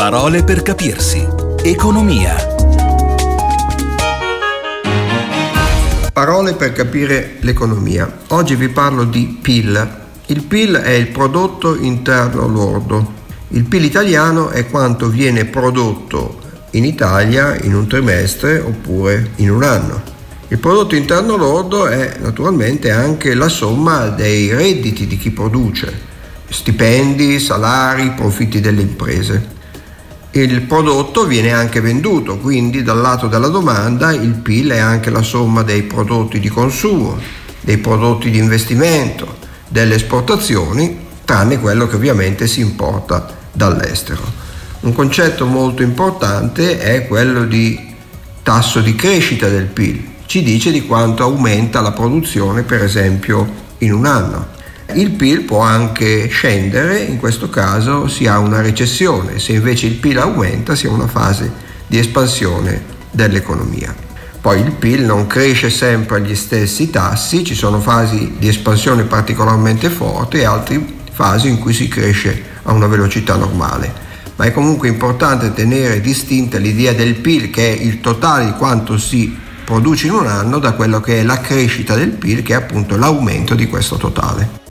Parole per capirsi. Economia. Parole per capire l'economia. Oggi vi parlo di PIL. Il PIL è il prodotto interno lordo. Il PIL italiano è quanto viene prodotto in Italia in un trimestre oppure in un anno. Il prodotto interno lordo è naturalmente anche la somma dei redditi di chi produce, stipendi, salari, profitti delle imprese. Il prodotto viene anche venduto, quindi dal lato della domanda il PIL è anche la somma dei prodotti di consumo, dei prodotti di investimento, delle esportazioni, tranne quello che ovviamente si importa dall'estero. Un concetto molto importante è quello di tasso di crescita del PIL ci dice di quanto aumenta la produzione per esempio in un anno. Il PIL può anche scendere, in questo caso si ha una recessione, se invece il PIL aumenta si ha una fase di espansione dell'economia. Poi il PIL non cresce sempre agli stessi tassi, ci sono fasi di espansione particolarmente forti e altre fasi in cui si cresce a una velocità normale. Ma è comunque importante tenere distinta l'idea del PIL che è il totale di quanto si produce in un anno da quello che è la crescita del PIL che è appunto l'aumento di questo totale.